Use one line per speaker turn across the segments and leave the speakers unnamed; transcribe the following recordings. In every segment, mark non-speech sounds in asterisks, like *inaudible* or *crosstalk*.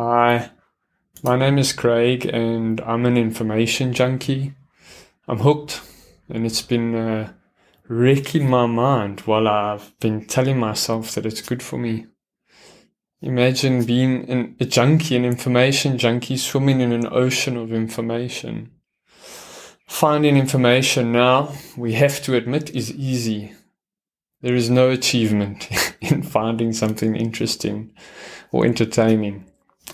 Hi, my name is Craig and I'm an information junkie. I'm hooked and it's been uh, wrecking my mind while I've been telling myself that it's good for me. Imagine being an, a junkie, an information junkie, swimming in an ocean of information. Finding information now, we have to admit, is easy. There is no achievement *laughs* in finding something interesting or entertaining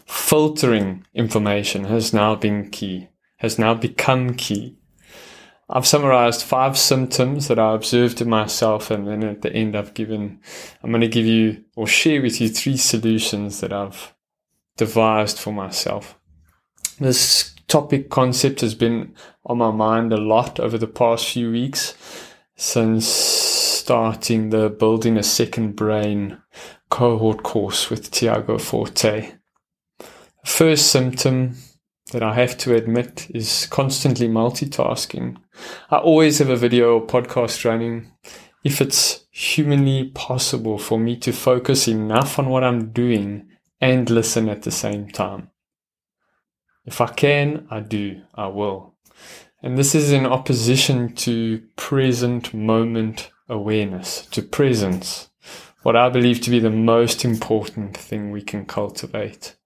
filtering information has now been key, has now become key. I've summarized five symptoms that I observed in myself, and then at the end, I've given, I'm going to give you or share with you three solutions that I've devised for myself. This topic concept has been on my mind a lot over the past few weeks since starting the Building a Second Brain cohort course with Tiago Forte. First symptom that I have to admit is constantly multitasking. I always have a video or podcast running. If it's humanly possible for me to focus enough on what I'm doing and listen at the same time. If I can, I do, I will. And this is in opposition to present moment awareness, to presence, what I believe to be the most important thing we can cultivate.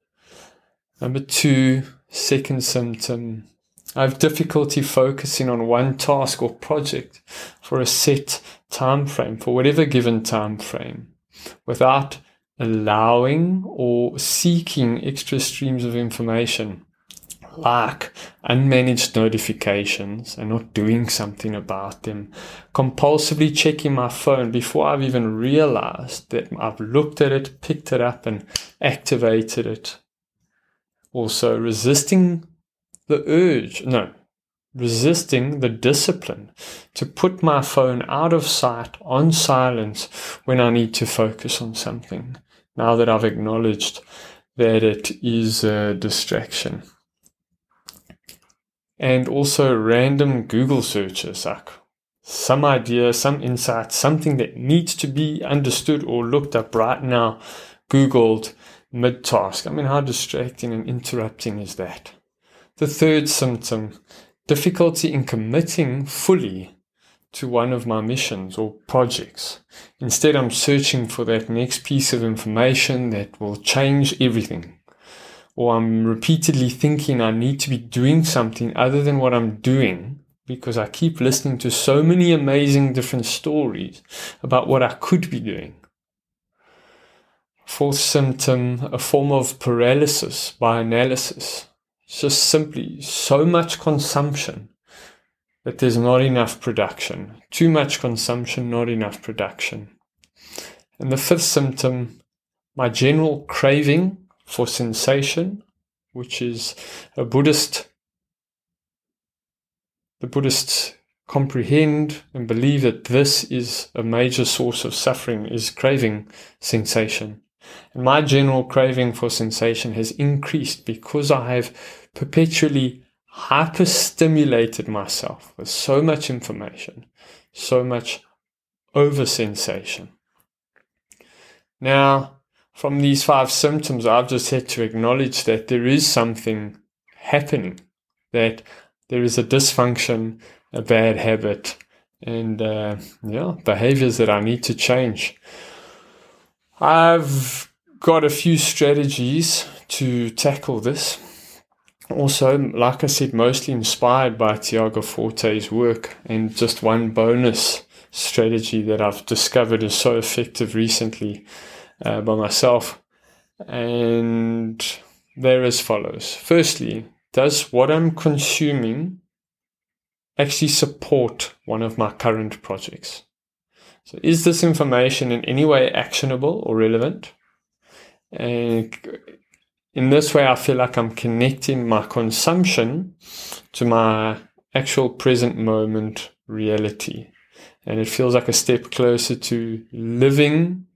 Number two, second symptom. I have difficulty focusing on one task or project for a set time frame, for whatever given time frame, without allowing or seeking extra streams of information like unmanaged notifications and not doing something about them, compulsively checking my phone before I've even realized that I've looked at it, picked it up, and activated it also resisting the urge, no, resisting the discipline to put my phone out of sight on silence when I need to focus on something. Now that I've acknowledged that it is a distraction. And also random Google searches, like some idea, some insight, something that needs to be understood or looked up right now, Googled mid task. I mean, how distracting and interrupting is that? The third symptom difficulty in committing fully to one of my missions or projects. Instead, I'm searching for that next piece of information that will change everything. Or I'm repeatedly thinking I need to be doing something other than what I'm doing because I keep listening to so many amazing different stories about what I could be doing. Fourth symptom, a form of paralysis by analysis. It's just simply so much consumption that there's not enough production. Too much consumption, not enough production. And the fifth symptom, my general craving for sensation, which is a Buddhist, the Buddhists comprehend and believe that this is a major source of suffering is craving sensation. And my general craving for sensation has increased because I have perpetually hyperstimulated myself with so much information, so much over sensation. Now, from these five symptoms, I've just had to acknowledge that there is something happening, that there is a dysfunction, a bad habit, and uh, yeah, behaviors that I need to change. I've got a few strategies to tackle this. Also, like I said, mostly inspired by Tiago Forte's work, and just one bonus strategy that I've discovered is so effective recently uh, by myself. And they're as follows. Firstly, does what I'm consuming actually support one of my current projects? So is this information in any way actionable or relevant? And in this way, I feel like I'm connecting my consumption to my actual present moment reality. And it feels like a step closer to living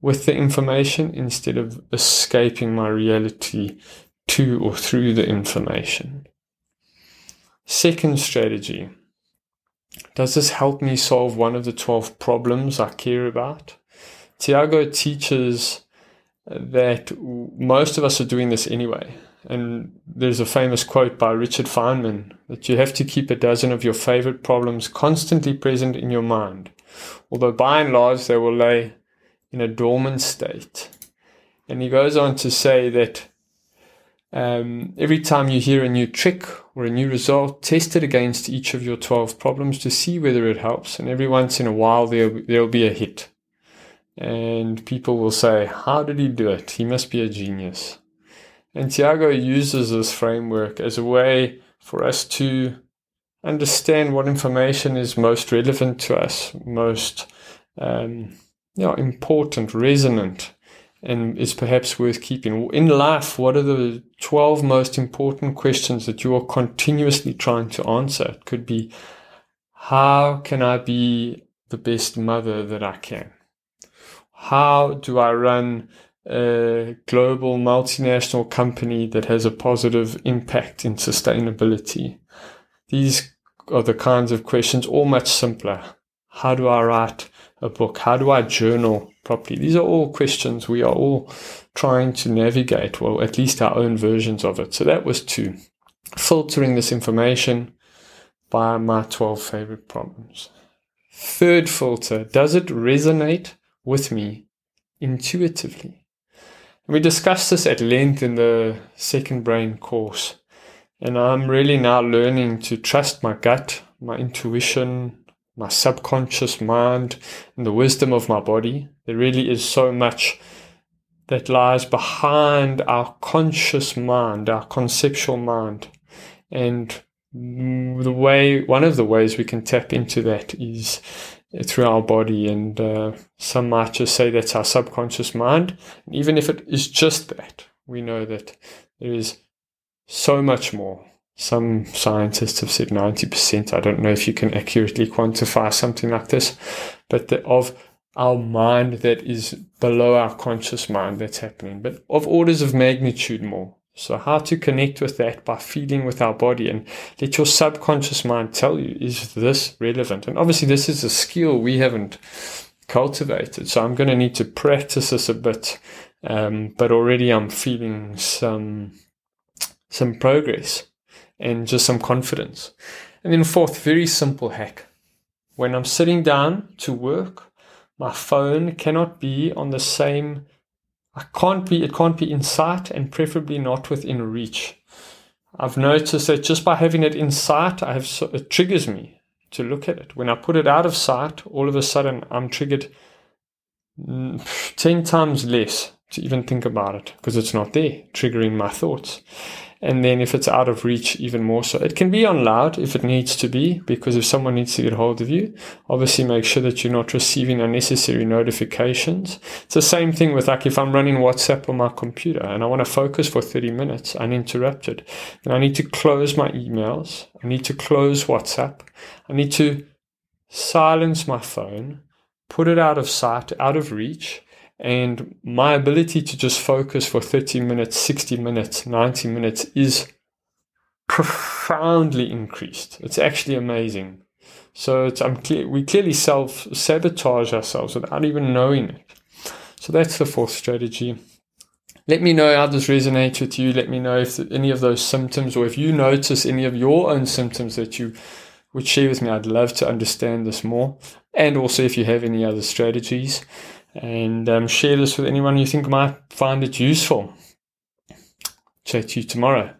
with the information instead of escaping my reality to or through the information. Second strategy does this help me solve one of the 12 problems I care about? Tiago teaches that most of us are doing this anyway. And there's a famous quote by Richard Feynman that you have to keep a dozen of your favorite problems constantly present in your mind, although by and large they will lay in a dormant state. And he goes on to say that um, every time you hear a new trick or a new result, test it against each of your 12 problems to see whether it helps. And every once in a while, there, there'll be a hit. And people will say, How did he do it? He must be a genius. And Tiago uses this framework as a way for us to understand what information is most relevant to us, most um, you know, important, resonant, and is perhaps worth keeping. In life, what are the 12 most important questions that you are continuously trying to answer? It could be, how can I be the best mother that I can? How do I run a global multinational company that has a positive impact in sustainability? These are the kinds of questions, all much simpler. How do I write a book? How do I journal properly? These are all questions we are all trying to navigate, well, at least our own versions of it. So that was two. Filtering this information by my 12 favorite problems. Third filter, does it resonate with me intuitively? We discussed this at length in the second brain course. And I'm really now learning to trust my gut, my intuition, my subconscious mind and the wisdom of my body. There really is so much that lies behind our conscious mind, our conceptual mind. And the way, one of the ways we can tap into that is through our body. And uh, some might just say that's our subconscious mind. And even if it is just that, we know that there is so much more some scientists have said 90%. I don't know if you can accurately quantify something like this, but the, of our mind that is below our conscious mind that's happening, but of orders of magnitude more. So, how to connect with that by feeling with our body and let your subconscious mind tell you, is this relevant? And obviously, this is a skill we haven't cultivated. So, I'm going to need to practice this a bit. Um, but already I'm feeling some, some progress and just some confidence. And then fourth, very simple hack. When I'm sitting down to work, my phone cannot be on the same I can't be it can't be in sight and preferably not within reach. I've noticed that just by having it in sight, I have it triggers me to look at it. When I put it out of sight, all of a sudden I'm triggered mm, 10 times less to even think about it because it's not there, triggering my thoughts. And then if it's out of reach, even more so. It can be on loud if it needs to be, because if someone needs to get hold of you, obviously make sure that you're not receiving unnecessary notifications. It's the same thing with like if I'm running WhatsApp on my computer and I want to focus for 30 minutes uninterrupted, then I need to close my emails. I need to close WhatsApp. I need to silence my phone, put it out of sight, out of reach, and my ability to just focus for 30 minutes, 60 minutes, 90 minutes is profoundly increased. It's actually amazing. So clear, we clearly self sabotage ourselves without even knowing it. So that's the fourth strategy. Let me know how this resonates with you. Let me know if any of those symptoms or if you notice any of your own symptoms that you would share with me. I'd love to understand this more. And also if you have any other strategies and um, share this with anyone you think might find it useful. Chat to you tomorrow.